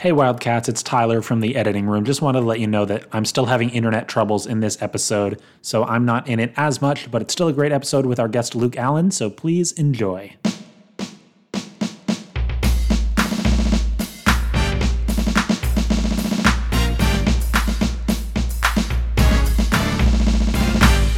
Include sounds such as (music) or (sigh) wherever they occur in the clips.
Hey Wildcats, it's Tyler from the editing room. Just wanted to let you know that I'm still having internet troubles in this episode, so I'm not in it as much, but it's still a great episode with our guest Luke Allen, so please enjoy.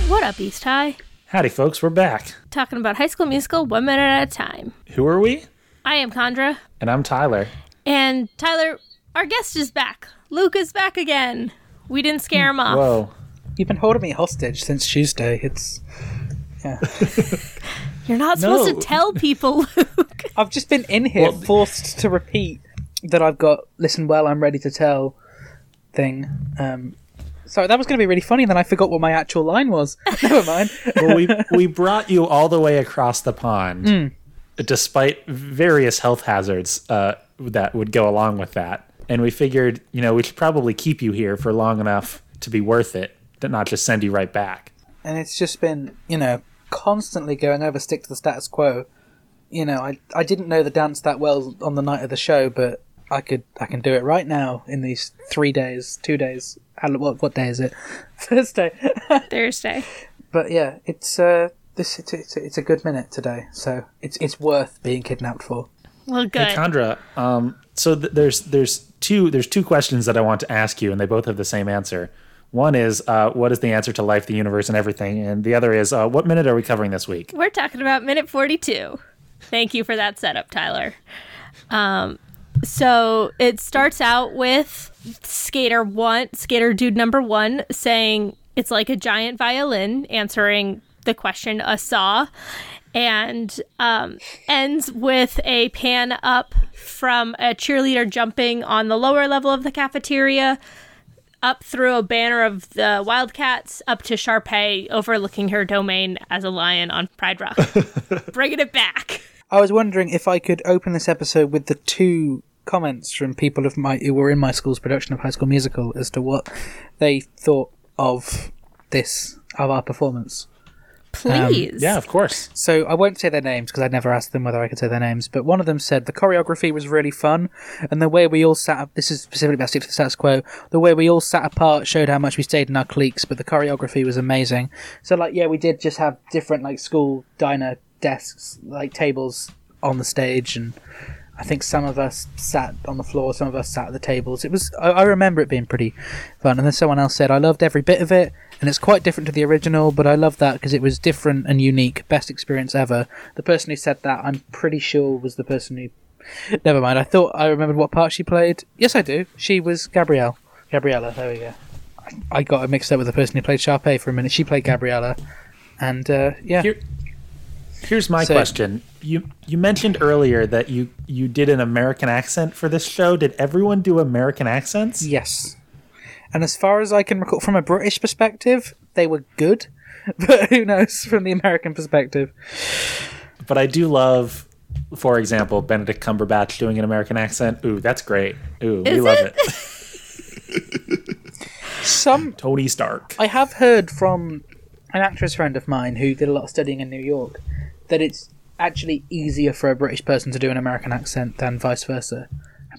What up, East High? Howdy, folks, we're back. Talking about High School Musical one minute at a time. Who are we? I am Chandra, And I'm Tyler. And Tyler, our guest is back. Luke is back again. We didn't scare him off. Whoa. You've been holding me hostage since Tuesday. It's Yeah. (laughs) You're not supposed No. to tell people, Luke. (laughs) I've just been in here Well, forced to repeat that I've got listen well, I'm ready to tell thing. Um Sorry, that was going to be really funny, and then I forgot what my actual line was. (laughs) Never mind. Well, we, we brought you all the way across the pond, despite various health hazards uh, that would go along with that. And we figured, you know, we should probably keep you here for long enough to be worth it, to not just send you right back. and it's just been, you know, constantly going over stick to the status quo. You know, I I didn't know the dance that well on the night of the show, but I could I can do it right now in these three days, two days. How- What what day is it? (laughs) Thursday. Thursday. but yeah, it's uh this it's, it's, it's a good minute today, so it's it's worth being kidnapped for. Well, good. Hey, Chandra, um, so th- there's there's two there's two questions that I want to ask you, and they both have the same answer. One is uh, what is the answer to life, the universe, and everything, and the other is uh, what minute are we covering this week? We're talking about minute 42. Thank you for that setup, Tyler. Um, so it starts out with skater one, skater dude number one saying it's like a giant violin, answering the question a saw, and um, ends with a pan up from a cheerleader jumping on the lower level of the cafeteria up through a banner of the Wildcats up to Sharpay overlooking her domain as a lion on Pride Rock. (laughs) Bringing it back. I was wondering if I could open this episode with the two comments from people of my who were in my school's production of High School Musical as to what they thought of this of our performance. Um, Please. Yeah, of course. So I won't say their names because I never asked them whether I could say their names. But one of them said the choreography was really fun, and the way we all sat. up This is specifically about stick to the status quo. The way we all sat apart showed how much we stayed in our cliques. But the choreography was amazing. So like, yeah, we did just have different like school diner desks, like tables on the stage, and I think some of us sat on the floor, some of us sat at the tables. It was I, I remember it being pretty fun. And then someone else said I loved every bit of it, and it's quite different to the original, but I love that because it was different and unique. Best experience ever. The person who said that, I'm pretty sure, was the person who. (laughs) Never mind. I thought I remembered what part she played. Yes, I do. She was Gabrielle. Gabriella. There we go. I, got mixed up with the person who played Sharpay for a minute. She played Gabriella, and uh, yeah. Here, here's my So- question. You you mentioned earlier that you you did an American accent for this show. Did everyone do American accents? Yes. And as far as I can recall, from a British perspective, they were good. (laughs) But who knows from the American perspective? But I do love, for example, Benedict Cumberbatch doing an American accent. Ooh, that's great. Ooh, we Is love it? it. (laughs) Some Tony Stark. I have heard from an actress friend of mine who did a lot of studying in New York that it's actually easier for a British person to do an American accent than vice versa.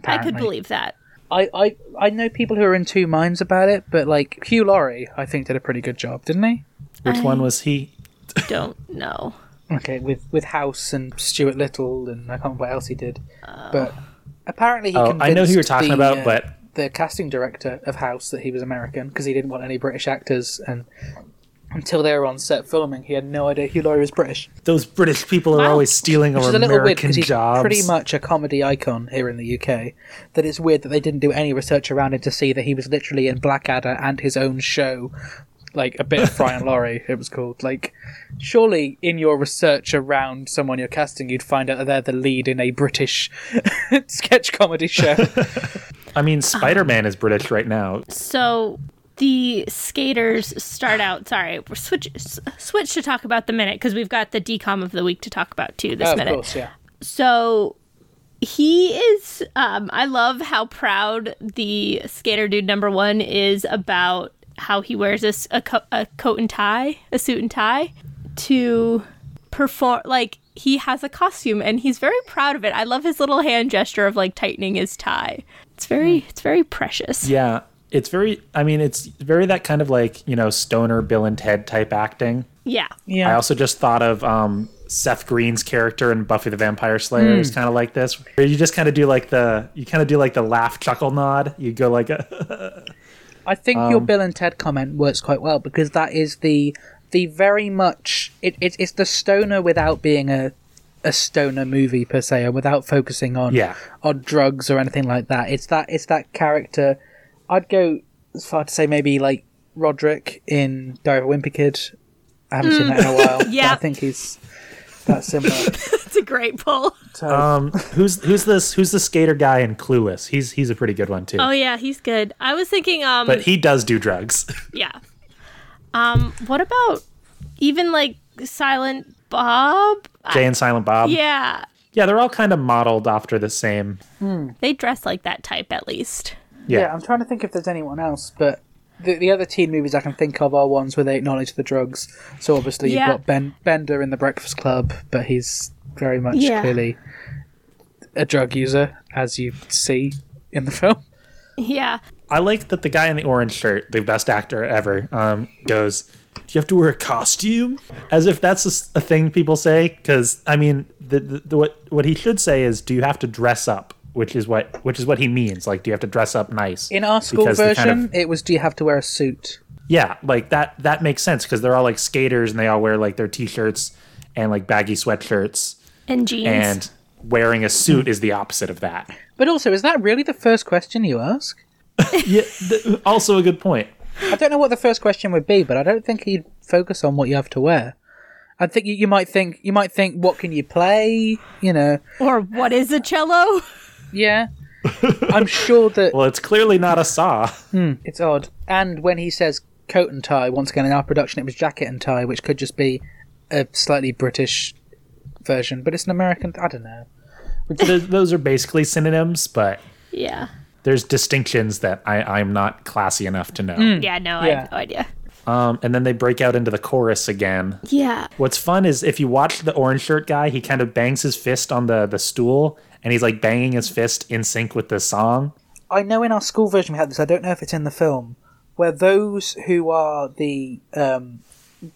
I could believe that. I, I I know people who are in two minds about it, but like Hugh Laurie, I think did a pretty good job, didn't he? Which I- one was he? (laughs) Don't know. Okay, with with House and Stuart Little, and I can't remember what else he did. Oh. But apparently, he Oh, I know who you're talking the, about, uh, but the casting director of House that he was American because he didn't want any British actors, and until they were on set filming, he had no idea Hugh Laurie was British. those British people are Wow. always stealing Which our is a little weird American because he's jobs. pretty much a comedy icon here in the UK. That it's weird that they didn't do any research around him to see that he was literally in Blackadder and his own show, like a bit of Fry and Laurie. It was called. Like, surely in your research around someone you're casting, you'd find out that they're the lead in a British (laughs) sketch comedy show. (laughs) I mean, ah. Spider Man is British right now. So the skaters start out. Sorry, we're switch switch to talk about the minute because we've got the DCOM of the week to talk about too this of minute. course, yeah. So he is um I love how proud the skater dude number 1 is about how he wears this a, co- a coat and tie, a suit and tie to perform like he has a costume and he's very proud of it. I love his little hand gesture of like tightening his tie. It's very it's very precious. Yeah, it's very. I mean, it's very that kind of like you know stoner Bill and Ted type acting. Yeah. Yeah. I also just thought of um, Seth Green's character in Buffy the Vampire Slayer is kind of like this, where you just kind of do like the you kind of do like the laugh chuckle nod. You go like a (laughs) I think Um, your Bill and Ted comment works quite well because that is the the very much it, it it's the stoner without being a a stoner movie per se, or without focusing on Yeah. on drugs or anything like that. It's that it's that character. I'd go as far to say maybe like Rodrick in Diary of a Wimpy Kid. I haven't seen that in a while. (laughs) Yeah. I think he's that similar. (laughs) It's a great pull. So, um, who's who's this who's the skater guy in Clueless? He's he's a pretty good one too. Oh yeah, he's good. I was thinking um but he does do drugs. (laughs) yeah. Um what about even like Silent Bob? Jay and Silent Bob. Yeah. yeah, they're all kind of modeled after the same. They dress like that type at least. Yeah. Yeah, I'm trying to think if there's anyone else, but the, the other teen movies I can think of are ones where they acknowledge the drugs. So obviously Yeah. you've got Ben Bender in The Breakfast Club, but he's very much Yeah. clearly a drug user, as you see in the (laughs) film. Yeah. I like that the guy in the orange shirt, the best actor ever, um, goes, "Do you have to wear a costume?" As if that's a s- a, thing people say. Because I mean, the, the, the what what he should say is, "Do you have to dress up?" Which is what which is what he means. Like, do you have to dress up nice? In our school Because version, kind of- it was do you have to wear a suit? yeah, like that that makes sense because they're all like skaters and they all wear like their t-shirts and like baggy sweatshirts, And jeans. and wearing a suit is the opposite of that. But also, is that really the first question you ask? (laughs) Yeah, th- also a good point. I don't know what the first question would be, but I don't think he'd focus on what you have to wear. I think you, you might think you might think, what can you play? You know, or what is a cello? (laughs) yeah. I'm sure that (laughs) Well, it's clearly not a saw. it's odd. And when he says coat and tie, once again in our production, it was jacket and tie, which could just be a slightly British version, but it's an American. I don't know. Those are basically synonyms, but Yeah. there's distinctions that I, I'm not classy enough to know. Yeah, no, I have no idea. Um, and then they break out into the chorus again. Yeah. What's fun is if you watch the orange shirt guy, he kind of bangs his fist on the, the stool and he's like banging his fist in sync with the song. I know in our school version we had this. I don't know if it's in the film, where those who are the um,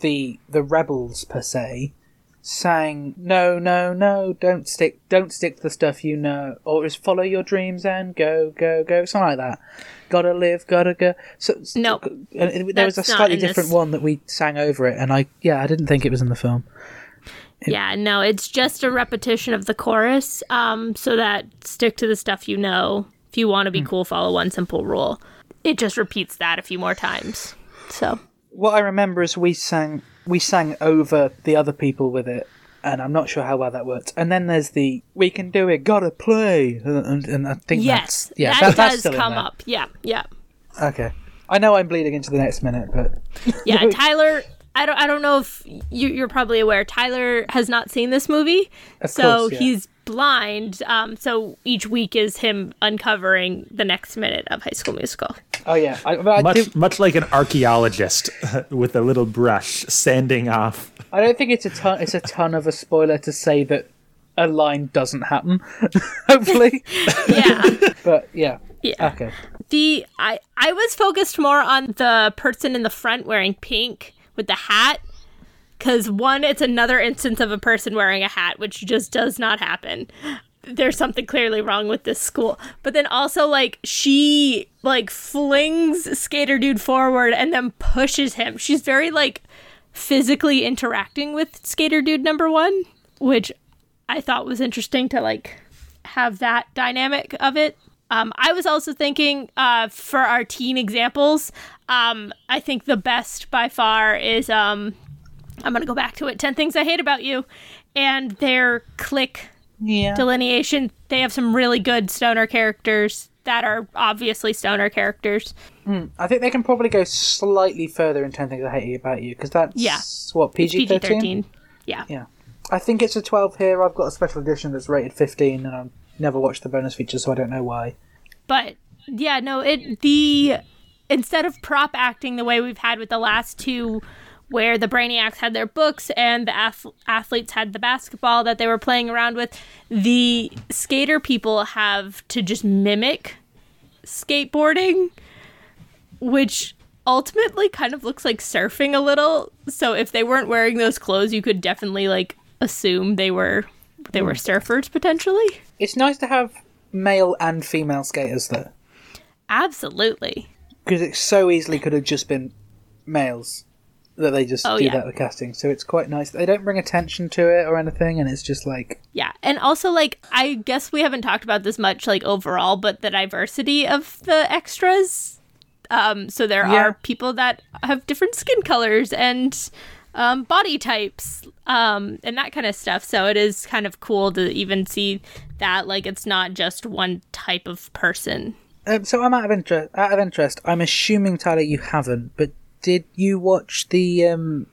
the the rebels per se sang no no no don't stick don't stick to the stuff you know or just follow your dreams and go go go something like that gotta live gotta go so so- No, and there was a slightly in this. different one that we sang over it and i yeah i didn't think it was in the film Yeah, no, it's just a repetition of the chorus. Um, so that stick to the stuff you know. If you want to be Hmm. cool, follow one simple rule. It just repeats that a few more times. So what i remember is we sang we sang over the other people with it and i'm not sure how well that worked and then there's the we can do it gotta play and, and i think yes, that's yeah that, that- does come up. Yeah, yeah, okay i know i'm bleeding into the next minute but yeah. (laughs) Tyler, I don't, I don't know if you, you're probably aware. Tyler has not seen this movie, Of so course, yeah. he's blind. Um, so each week is him uncovering the next minute of High School Musical. oh yeah i, I, Much do, much like an archaeologist (laughs) with a little brush sanding off. I don't think it's a ton it's a ton of a spoiler to say that a line doesn't happen (laughs) hopefully (laughs) Yeah. but yeah Yeah. okay The I I was focused more on the person in the front wearing pink with the hat cuz one it's another instance of a person wearing a hat which just does not happen. There's something clearly wrong with this school. But then also like she like flings skater dude forward and then pushes him. She's very like physically interacting with skater dude number 1, which I thought was interesting to like have that dynamic of it. Um, I was also thinking uh, for our teen examples, um, I think the best by far is um, I'm going to go back to it 10 Things I Hate About You and their clique yeah delineation. They have some really good stoner characters that are obviously stoner characters. I think they can probably go slightly further in 10 Things I Hate About You because that's Yeah. what PG PG 13? 13. Yeah. Yeah. I think it's a 12 here. I've got a special edition that's rated 15 and I've never watched the bonus feature so I don't know why. But yeah, no, it the instead of prop acting the way we've had with the last two where the brainiacs had their books and the ath- athletes had the basketball that they were playing around with, the skater people have to just mimic skateboarding, which ultimately kind of looks like surfing a little. So if they weren't wearing those clothes, you could definitely like assume they were they were surfers potentially. It's nice to have male and female skaters there Absolutely. because it so easily could have just been males that they just Oh, do yeah. that with casting. So it's quite nice. They don't bring attention to it or anything, and it's just like Yeah. And also like I guess we haven't talked about this much like overall, but the diversity of the extras. Um so there Yeah. are people that have different skin colors and um, body types um, and that kind of stuff. So it is kind of cool to even see that like it's not just one type of person. Um, so I'm out of interest. Out of interest, I'm assuming Tyler, you haven't. But did you watch the um,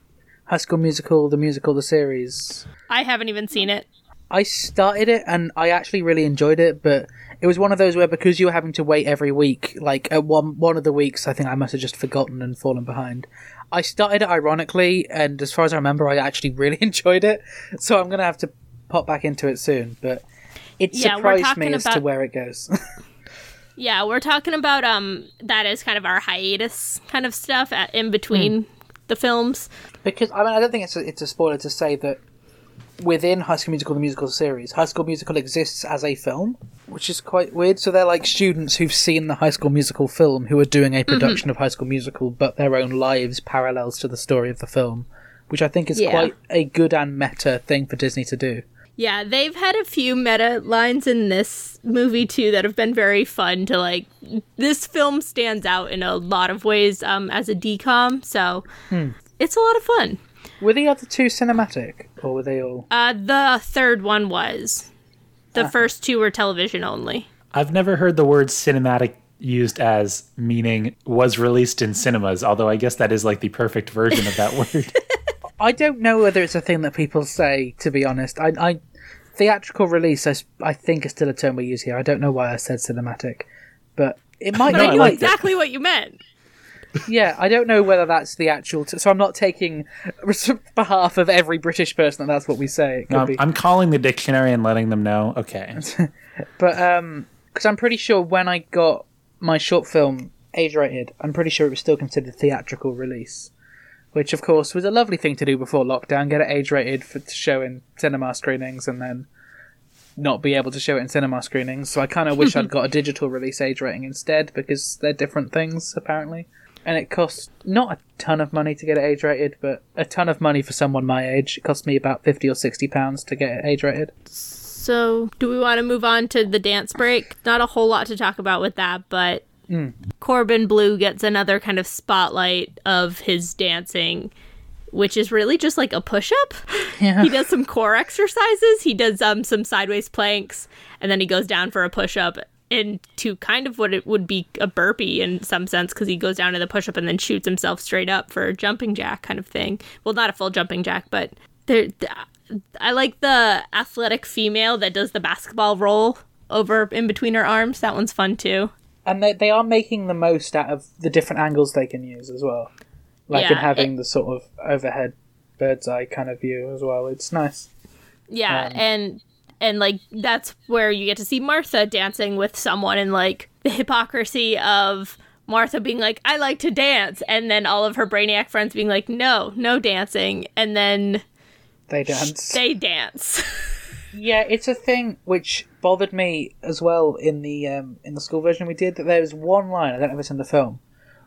High School Musical, the musical, the series? I haven't even seen it. I started it and I actually really enjoyed it, but it was one of those where because you were having to wait every week, like at one one of the weeks, I think I must have just forgotten and fallen behind. I started it ironically, and as far as I remember, I actually (laughs) really enjoyed it. So I'm gonna have to pop back into it soon. But it Yeah, surprised me talking as to where it goes. (laughs) Yeah, we're talking about um that is kind of our hiatus kind of stuff at, in between the films. Because I mean, I don't think it's a, it's a spoiler to say that within High School Musical, the musical series, High School Musical exists as a film, which is quite weird. So they're like students who've seen the High School Musical film who are doing a production of High School Musical, but their own lives parallels to the story of the film, which I think is Yeah. quite a good and meta thing for Disney to do. Yeah, they've had a few meta lines in this movie too that have been very fun to like. This film stands out in a lot of ways um, as a DCOM, so it's a lot of fun. Were the other two cinematic, or were they all? Uh, the third one was. The first two were television only. I've never heard the word cinematic used as meaning was released in cinemas, although I guess that is like the perfect version of that (laughs) word. I don't know whether it's a thing that people say. To be honest, I, I theatrical release, I think, is still a term we use here. I don't know why I said cinematic, but it might But not. I knew like exactly what you meant. Yeah, I don't know whether that's the actual. T- so I'm not taking (laughs) behalf of every British person that that's what we say. It could No, I'm. I'm calling the dictionary and letting them know. Okay. (laughs) But um, because I'm pretty sure when I got my short film age rated, I'm pretty sure it was still considered theatrical release, which of course was a lovely thing to do before lockdown. Get it age rated for to show in cinema screenings, and then not be able to show it in cinema screenings. So I kind of wish I'd (laughs) got a digital release age rating instead because they're different things apparently. And it costs not a ton of money to get it age rated, but a ton of money for someone my age. It cost me about fifty or sixty pounds to get it age rated. So, do we want to move on to the dance break? Not a whole lot to talk about with that, but Corbin Bleu gets another kind of spotlight of his dancing, which is really just like a push up. (laughs) Yeah. He does some core exercises, he does um, some sideways planks, and then he goes down for a push up into kind of what it would be a burpee in some sense because he goes down to the push up and then shoots himself straight up for a jumping jack kind of thing. Well, not a full jumping jack, but there. I like the athletic female that does the basketball roll over in between her arms. That one's fun too. and they, they are making the most out of the different angles they can use as well like in Yeah, having the sort of overhead bird's eye kind of view as well it's nice Yeah, Um, and and like that's where you get to see Martha dancing with someone and like the hypocrisy of Martha being like, I like to dance, and then all of her brainiac friends being like, No, no dancing, and then they dance. they dance. (laughs) yeah it's a thing which bothered me as well in the um, in the school version we did that there was one line i don't know if it's in the film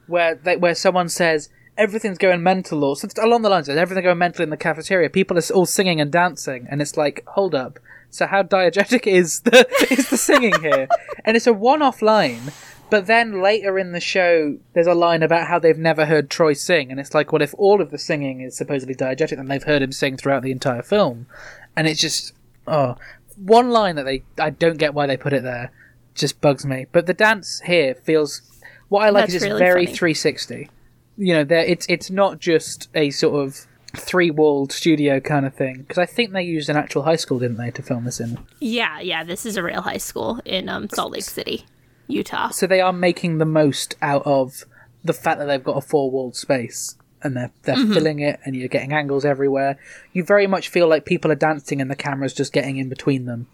where they, where someone says everything's going mental or something along the lines of everything going mental in the cafeteria. People are all singing and dancing and it's like hold up so how diegetic (laughs) is the is the singing here? And it's a one-off line but then later in the show there's a line about how they've never heard troy sing and it's like well if all of the singing is supposedly diegetic then they've heard him sing throughout the entire film? And it's just oh. One line that they i don't get why they put it there. Just bugs me. But the dance here feels what i like That's is it's really very funny. 360 you know there it's it's not just a sort of three walled studio kind of thing because i think they used an actual high school didn't they to film this in yeah, yeah, this is a real high school in um, Salt Lake City, Utah. so they are making the most out of the fact that they've got a four walled space and they're they're filling it and you're getting angles everywhere you very much feel like people are dancing and the camera's just getting in between them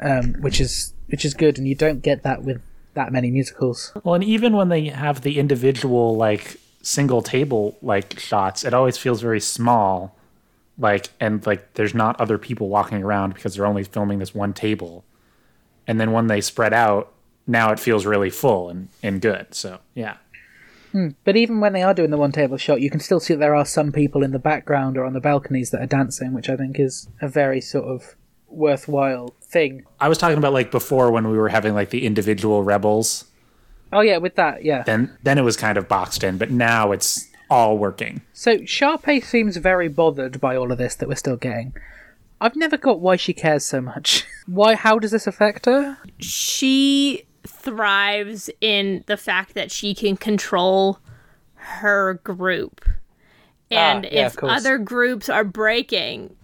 um, which is which is good and you don't get that with that many musicals. Well, and even when they have the individual like single table like shots, it always feels very small. Like and like there's not other people walking around because they're only filming this one table. And then when they spread out, now it feels really full and, and good. So yeah. Hmm, but even when they are doing the one table shot, you can still see that there are some people in the background or on the balconies that are dancing, which I think is a very sort of worthwhile thing. I was talking about like before when we were having like the individual rebels. Oh yeah, with that, yeah. Then then it was kind of boxed in, but now it's all working. So Sharpay seems very bothered by all of this that we're still getting. I've never got why she cares so much. (laughs) why? How does this affect her? she thrives in the fact that she can control her group. And Ah, yeah, if other groups are breaking,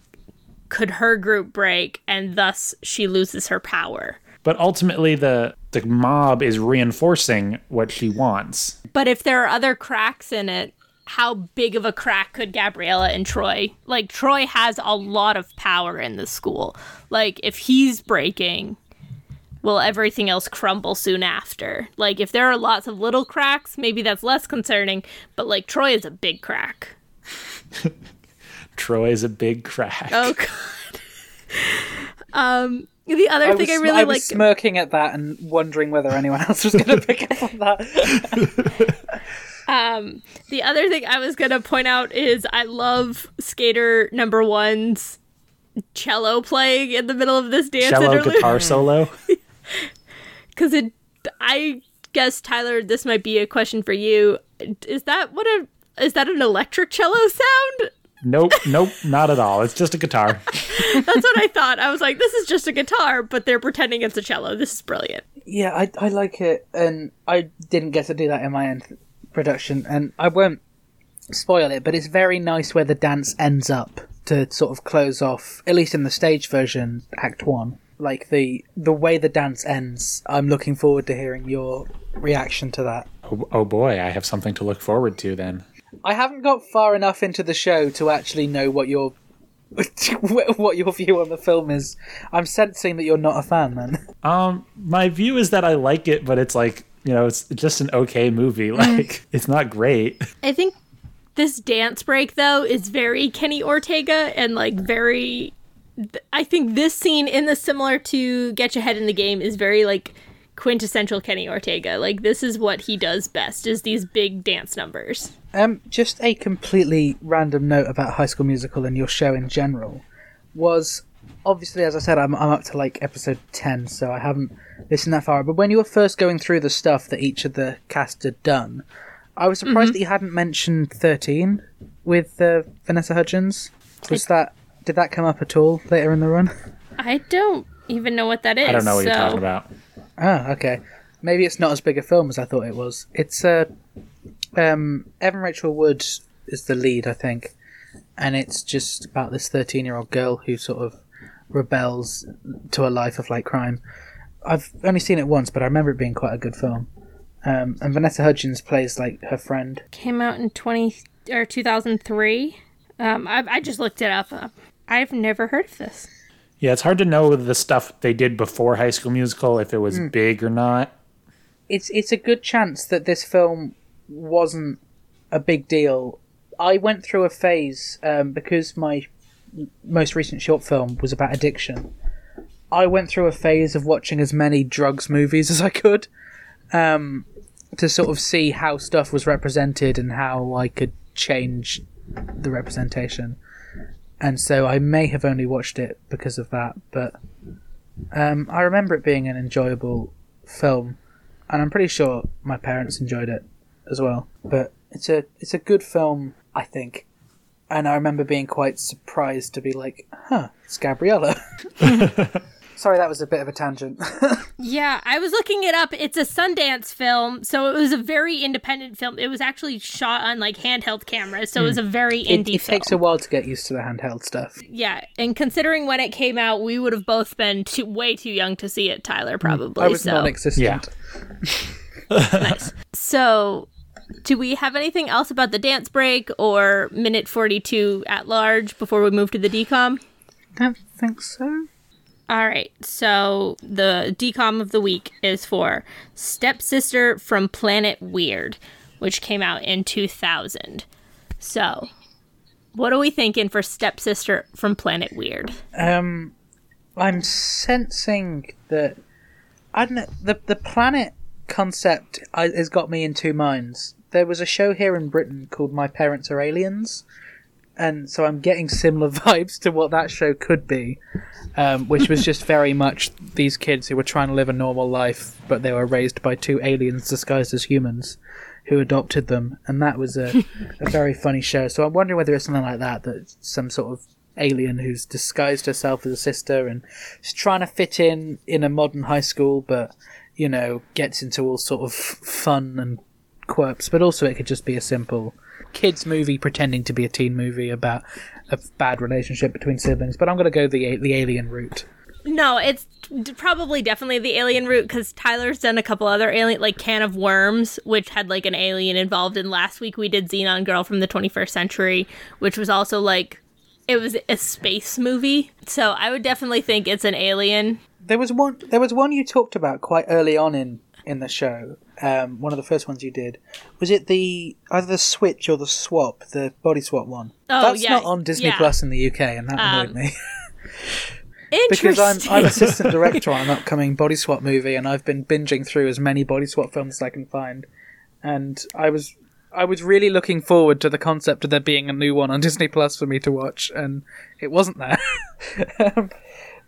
could her group break and thus she loses her power? But ultimately the the mob is reinforcing what she wants. But if there are other cracks in it, how big of a crack could Gabriella and Troy? Like Troy has a lot of power in the school. Like if he's breaking, will everything else crumble soon after? Like if there are lots of little cracks, maybe that's less concerning, but like Troy is a big crack. (laughs) Troy is a big crack. Oh (laughs) god. (laughs) um the other I thing was, I really I was like smirking at that and wondering whether anyone else was going to pick up on that. (laughs) Um, the other thing I was gonna point out is I love skater number one's cello playing in the middle of this dance Cello interlude guitar (laughs) solo. because it. I guess Tyler, this might be a question for you. Is that what a is that an electric cello sound? Nope, nope, not at all. It's just a guitar. (laughs) That's what I thought. I was like, this is just a guitar, but they're pretending it's a cello. This is brilliant. yeah, I, I like it, and I didn't get to do that in my end production, and I won't spoil it, but it's very nice where the dance ends up to sort of close off, at least in the stage version, Act One. Like the the way the dance ends, I'm looking forward to hearing your reaction to that. Oh, oh boy, I have something to look forward to then. I haven't got far enough into the show to actually know what your (laughs) what your view on the film is. I'm sensing that you're not a fan, then. Um, my view is that I like it, but it's like you know, it's just an okay movie. Like it's not great. I think this dance break though is very Kenny Ortega and like very I think this scene in the similar to Get Your Head in the Game is very like quintessential Kenny Ortega. Like this is what he does best is these big dance numbers. Um, just a completely random note about High School Musical and your show in general was obviously, as I said, I'm, I'm up to like episode 10, so I haven't listened that far. But when you were first going through the stuff that each of the cast had done, I was surprised that you hadn't mentioned 13 with uh, Vanessa Hudgens. Was that did that come up at all later in the run? (laughs) I don't even know what that is. I don't know what you're talking about. Ah, okay. Maybe it's not as big a film as I thought it was. It's uh, um, Evan Rachel Wood is the lead, I think, and it's just about this thirteen-year-old girl who sort of rebels to a life of like crime. I've only seen it once, but I remember it being quite a good film. Um, and Vanessa Hudgens plays like her friend. Came out in 20 or 2003. Um I I just looked it up. I've never heard of this. Yeah, it's hard to know the stuff they did before High School Musical if it was Hmm. big or not. it's it's a good chance that this film wasn't a big deal. I went through a phase um, because my most recent short film was about addiction. I went through a phase of watching as many drugs movies as I could um, to sort of see how stuff was represented and how I could change the representation. And so I may have only watched it because of that, but um, I remember it being an enjoyable film and I'm pretty sure my parents enjoyed it as well. But it's a it's a good film, I think. And I remember being quite surprised to be like, "Huh, it's Gabriella." (laughs) Sorry, that was a bit of a tangent. (laughs) Yeah, I was looking it up. It's a Sundance film, so it was a very independent film. It was actually shot on like handheld cameras, so it was a hmm. very it, indie it film. takes a while to get used to the handheld stuff. Yeah, and considering when it came out, we would have both been too, way too young to see it. Tyler hmm. probably. I was so. non-existent. Yeah. (laughs) nice. So, do we have anything else about the dance break or minute forty-two at large before we move to the DCOM? Don't think so. All right. So the DCOM of the week is for Stepsister from Planet Weird, which came out in 2000. So, what are we thinking for Stepsister from Planet Weird? Um, I'm sensing that I don't know the the planet concept has got me in two minds. There was a show here in Britain called My Parents Are Aliens, and so I'm getting similar (laughs) vibes to what that show could be, um, which was just very much these kids who were trying to live a normal life, but they were raised by two aliens disguised as humans who adopted them, and that was a, (laughs) a very funny show. So I'm wondering whether it's something like that, that some sort of alien who's disguised herself as a sister and is trying to fit in in a modern high school, but you know gets into all sort of fun and quirks. But also, it could just be a simple kids movie pretending to be a teen movie about a bad relationship between siblings. But I'm going to go the the alien route. No, it's probably definitely the alien route because Tyler's done a couple other alien, like Can of Worms, which had like an alien involved. And last week we did Zenon Girl from the 21st Century, which was also like it was a space movie. So I would definitely think it's an alien. There was one. There was one you talked about quite early on in in the show. Um, one of the first ones you did was it the either the Switch or the Swap, the body swap one. Oh, That's yeah, not on Disney yeah. Plus in the UK, and that annoyed Um, me. Interesting. (laughs) because I'm, I'm assistant director on an upcoming body swap movie, and I've been binging through as many body swap films as I can find. And I was I was really looking forward to the concept of there being a new one on Disney Plus for me to watch, and it wasn't there. (laughs) um,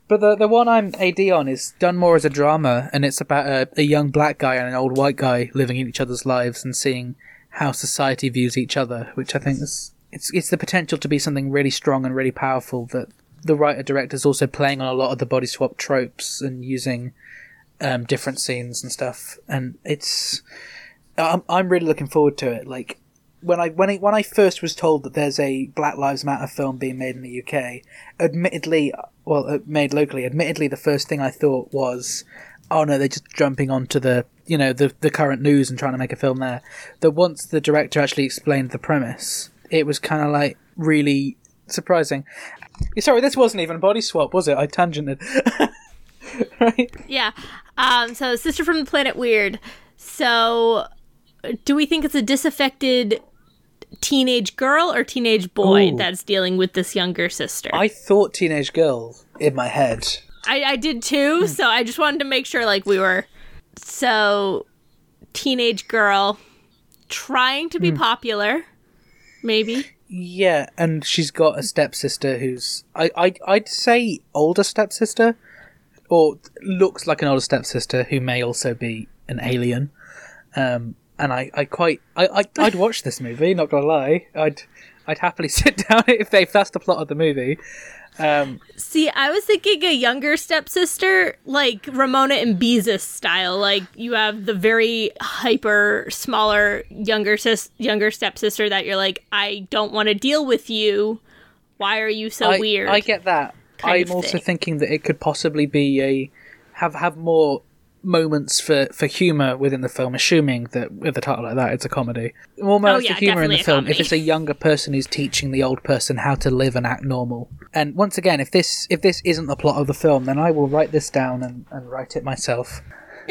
but the the one I'm AD on is done more as a drama, and it's about a, a young black guy and an old white guy living in each other's lives and seeing how society views each other, which I think is it's it's the potential to be something really strong and really powerful that the writer director is also playing on a lot of the body swap tropes and using um, different scenes and stuff, and it's I'm I'm really looking forward to it. Like when I when I when I first was told that there's a Black Lives Matter film being made in the UK, admittedly, well, uh, made locally, admittedly, the first thing I thought was, oh no, they're just jumping onto the you know the the current news and trying to make a film there. That once the director actually explained the premise, it was kind of like really surprising. Sorry, this wasn't even body swap, was it? I tangented. (laughs) right? Yeah. Um, so, Sister from the Planet Weird. So, do we think it's a disaffected teenage girl or teenage boy Ooh. that's dealing with this younger sister? I thought teenage girl in my head. I, I did too, so I just wanted to make sure like we were so teenage girl trying to be popular, maybe. Yeah, and she's got a stepsister who's I, I I'd say older stepsister, or looks like an older stepsister who may also be an alien. Um, and I, I quite I, I I'd watch this movie. Not gonna lie, I'd I'd happily (laughs) sit down if they if that's the plot of the movie. Um, See, I was thinking a younger stepsister, like Ramona and Beezus style. Like you have the very hyper, smaller younger sis, younger stepsister that you're like, I don't want to deal with you. Why are you so I, weird? I get that. I'm also thing. thinking that it could possibly be a have have more moments for, for humor within the film, assuming that with a title like that, it's a comedy. More moments Oh, yeah, for humor in the film if it's a younger person who's teaching the old person how to live and act normal. And once again, if this if this isn't the plot of the film, then I will write this down and, and write it myself. (laughs)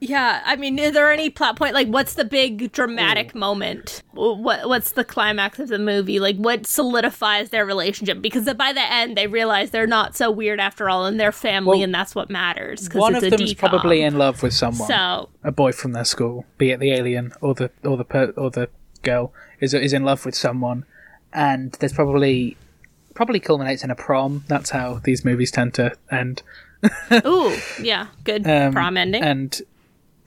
yeah, I mean, is there any plot point? Like, what's the big dramatic moment? What What's the climax of the movie? Like, what solidifies their relationship? Because by the end, they realize they're not so weird after all, and they're family, Well, and that's what matters. Because One of them's DCOM. probably in love with someone. So a boy from their school, be it the alien or the or the per, or the girl, is is in love with someone, and there's probably probably culminates in a prom. That's how these movies tend to end. (laughs) Ooh, yeah, good Um, prom ending. and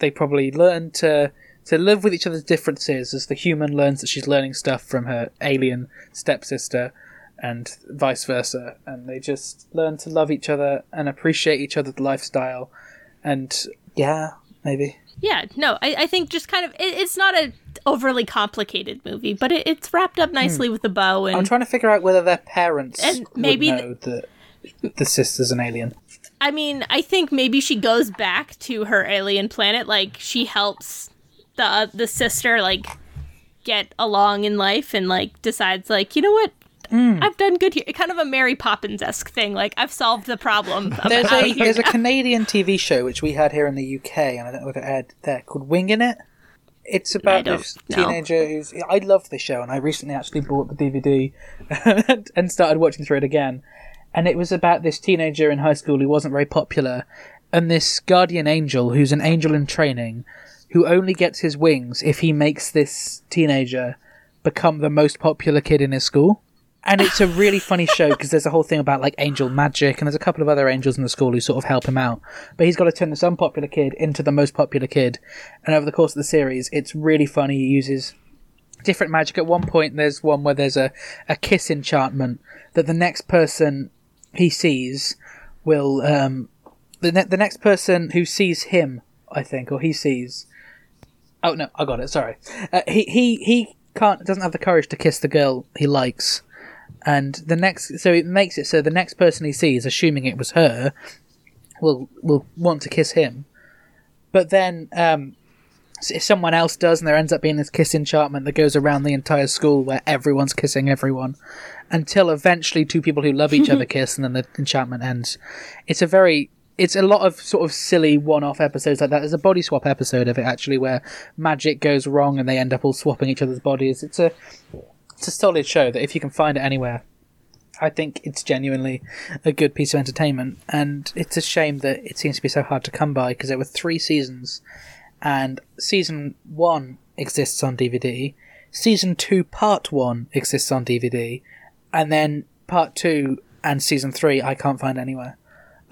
they probably learn to to live with each other's differences as the human learns that she's learning stuff from her alien stepsister and vice versa. And they just learn to love each other and appreciate each other's lifestyle. And yeah maybe. Yeah, no, I, I think just kind of it, it's not a overly complicated movie, but it, it's wrapped up nicely hmm. with a bow and I'm trying to figure out whether their parents And maybe know that the sister's an alien. I mean, I think maybe she goes back to her alien planet. Like she helps the uh, the sister like get along in life, and like decides like you know what, I've done good here. Kind of a Mary Poppins esque thing. Like I've solved the problem. There's a here there's a. (laughs) Canadian TV show which we had here in the UK, and I don't know if it aired there, called Winging It. It's about this know. teenager who's. I love this show, and I recently actually bought the DVD (laughs) and started watching through it again. And it was about this teenager in high school who wasn't very popular, and this guardian angel who's an angel in training, who only gets his wings if he makes this teenager become the most popular kid in his school. And it's a really funny show (laughs) because there's a whole thing about like angel magic, and there's a couple of other angels in the school who sort of help him out. But he's got to turn this unpopular kid into the most popular kid. And over the course of the series, it's really funny. He uses different magic. At one point, there's one where there's a, a kiss enchantment that the next person he sees will um the ne- the next person who sees him, I think, or he sees. Oh no, I got it. Sorry, uh, he he he can't doesn't have the courage to kiss the girl he likes, and the next so it makes it so the next person he sees, assuming it was her, will will want to kiss him, but then um, s- someone else does, and there ends up being this kiss enchantment that goes around the entire school where everyone's kissing everyone, until eventually two people who love each other (laughs) kiss, and then the enchantment ends. It's a very it's a lot of sort of silly one-off episodes like that. There's a body swap episode of it actually where magic goes wrong and they end up all swapping each other's bodies. It's a it's a solid show that if you can find it anywhere, I think it's genuinely a good piece of entertainment. And it's a shame that it seems to be so hard to come by because there were three seasons, and season one exists on DVD, season two part one exists on DVD, and then part two and season three I can't find anywhere.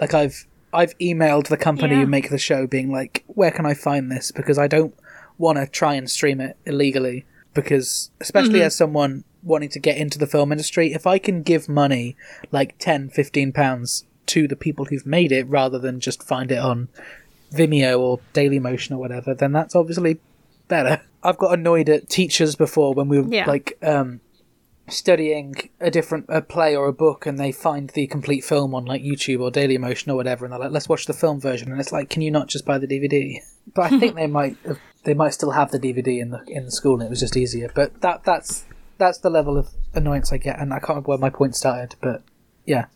Like I've I've emailed the company Yeah. who make the show, being like, "Where can I find this?" Because I don't want to try and stream it illegally. Because especially mm-hmm. as someone wanting to get into the film industry, if I can give money like 10, 15 pounds to the people who've made it rather than just find it on Vimeo or Dailymotion or whatever, then that's obviously better. I've got annoyed at teachers before when we were Yeah. like um, studying a different a play or a book and they find the complete film on like YouTube or Dailymotion or whatever and they're like let's watch the film version. And it's like can you not just buy the DVD but I think (laughs) they might have, they might still have the DVD in the in the school and it was just easier. But that that's that's the level of annoyance I get and I can't remember where my point started but yeah.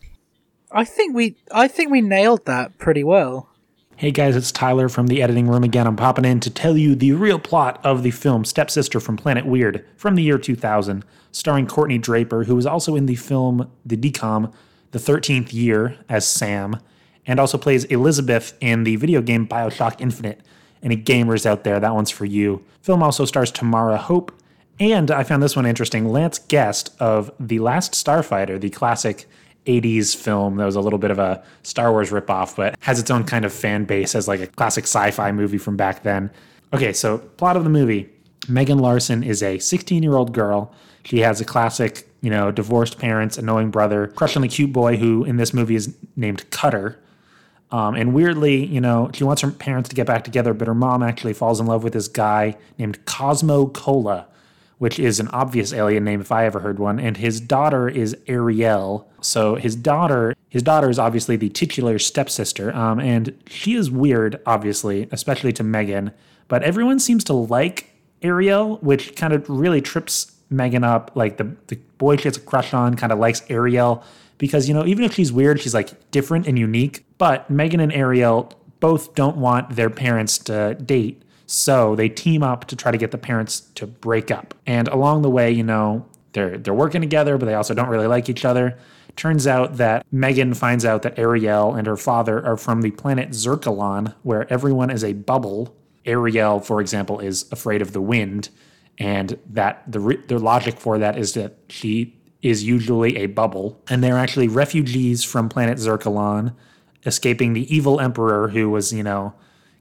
I think we I think we nailed that pretty well Hey guys, it's Tyler from the editing room again. I'm popping in to tell you the real plot of the film Stepsister from Planet Weird from the year 2000, starring Courtnee Draper, who was also in the film The DCOM, The 13th Year as Sam, and also plays Elizabeth in the video game Bioshock Infinite. Any gamers out there, that one's for you. Film also stars Tamara Hope, and I found this one interesting. Lance Guest of The Last Starfighter, the classic 80s film that was a little bit of a Star Wars ripoff, but has its own kind of fan base as like a classic sci fi movie from back then. Okay, so plot of the movie Megan Larson is a 16 year old girl. She has a classic, you know, divorced parents, annoying brother, crush on the cute boy who in this movie is named Cutter. Um, and weirdly, you know, she wants her parents to get back together, but her mom actually falls in love with this guy named Cosmo Cola, which is an obvious alien name if I ever heard one. And his daughter is Ariel. So his daughter, his daughter is obviously the titular stepsister, um, and she is weird, obviously, especially to Megan. But everyone seems to like Ariel, which kind of really trips Megan up. Like the the boy she has a crush on kind of likes Ariel because you know even if she's weird, she's like different and unique. But Megan and Ariel both don't want their parents to date, so they team up to try to get the parents to break up. And along the way, you know, they're they're working together, but they also don't really like each other. Turns out that Megan finds out that Ariel and her father are from the planet Zircalon, where everyone is a bubble. Ariel, for example, is afraid of the wind, and that the the logic for that is that she is usually a bubble, and they're actually refugees from planet Zircalon, escaping the evil emperor who was, you know,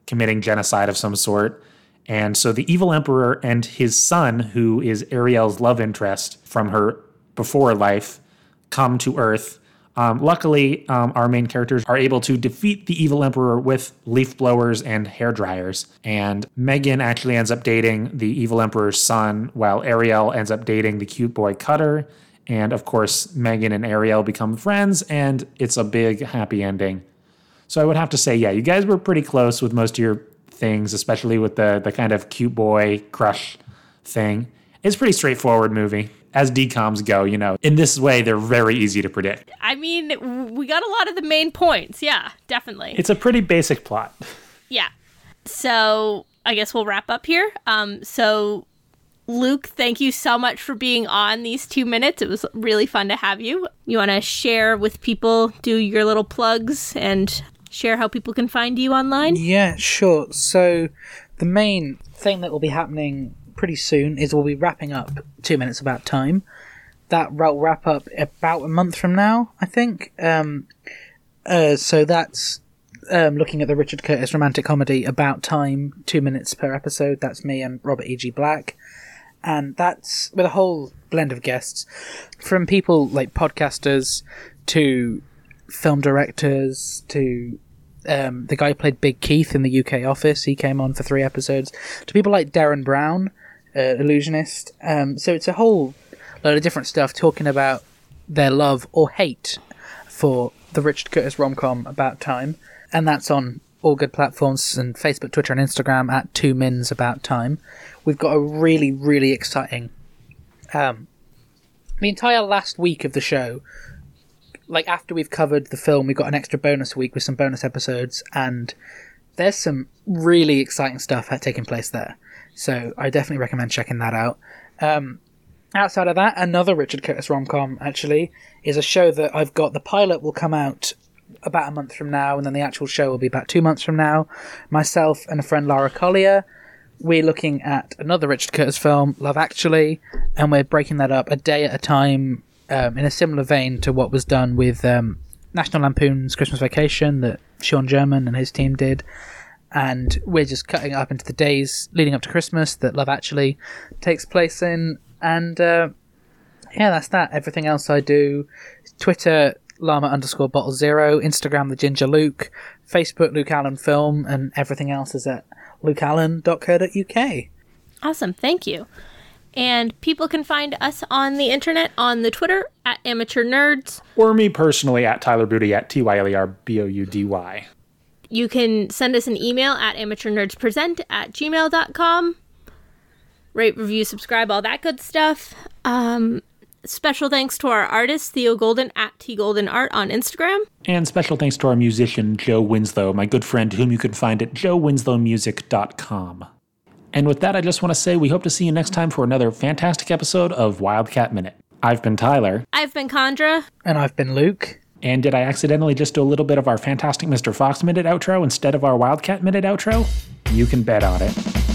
committing genocide of some sort. And so the evil emperor and his son, who is Ariel's love interest from her before life, come to Earth. Um, luckily, um, our main characters are able to defeat the evil emperor with leaf blowers and hair dryers. And Megan actually ends up dating the evil emperor's son, while Ariel ends up dating the cute boy Cutter. And of course, Megan and Ariel become friends, and it's a big happy ending. So I would have to say, yeah, you guys were pretty close with most of your things, especially with the the kind of cute boy crush thing. It's a pretty straightforward movie. as DComs go, you know, in this way, they're very easy to predict. I mean, we got a lot of the main points. Yeah, definitely. It's a pretty basic plot. Yeah. So I guess we'll wrap up here. Um, so Luke, thank you so much for being on these two minutes. It was really fun to have you. You want to share with people, do your little plugs, and share how people can find you online? Yeah, sure. So the main thing that will be happening pretty soon is we'll be wrapping up two minutes about time. That will wrap up about a month from now, I think. Um, uh, so that's um, looking at the Richard Curtis romantic comedy About Time, two minutes per episode. That's me and Robert E.G. Black. And that's with a whole blend of guests from people like podcasters to film directors to um, the guy who played Big Keith in the UK office. He came on for three episodes. To people like Derren Brown, uh, illusionist. Um, so it's a whole load of different stuff talking about their love or hate for the Richard Curtis rom com About Time and that's on all good platforms and Facebook, Twitter, and Instagram at Two Mins About Time. We've got a really, really exciting. Um, the entire last week of the show, like after we've covered the film, we've got an extra bonus week with some bonus episodes, and there's some really exciting stuff taking place there. So I definitely recommend checking that out. Um, outside of that, another Richard Curtis rom com actually is a show that I've got. The pilot will come out about a month from now, and then the actual show will be about two months from now. Myself and a friend Lara Collier, we're looking at another Richard Curtis film, Love Actually, and we're breaking that up a day at a time um, in a similar vein to what was done with um, National Lampoon's Christmas Vacation that Sean German and his team did. And we're just cutting up into the days leading up to Christmas that Love Actually takes place in. And uh, yeah, that's that. Everything else I do, Twitter, llama underscore bottle zero, Instagram the ginger Luke, Facebook Luke Allen Film, and everything else is at lukeallen.co.uk. Awesome, thank you. And people can find us on the internet on the Twitter at Amateur Nerds. Or me personally at Tyler Boudy at T Y L E R B O U D Y. You can send us an email at amateurnerdspresent at gmail.com. Rate, review, subscribe, all that good stuff. Um, Special thanks to our artist, Theo Golden at T Golden Art on Instagram. And special thanks to our musician, Joe Winslow, my good friend, whom you can find at joewinslowmusic.com. And with that, I just want to say we hope to see you next time for another fantastic episode of Wildcat Minute. I've been Tyler. I've been Chandra. And I've been Luke. And did I accidentally just do a little bit of our Fantastic Mr. Fox Minute outro instead of our Wildcat Minute outro? You can bet on it.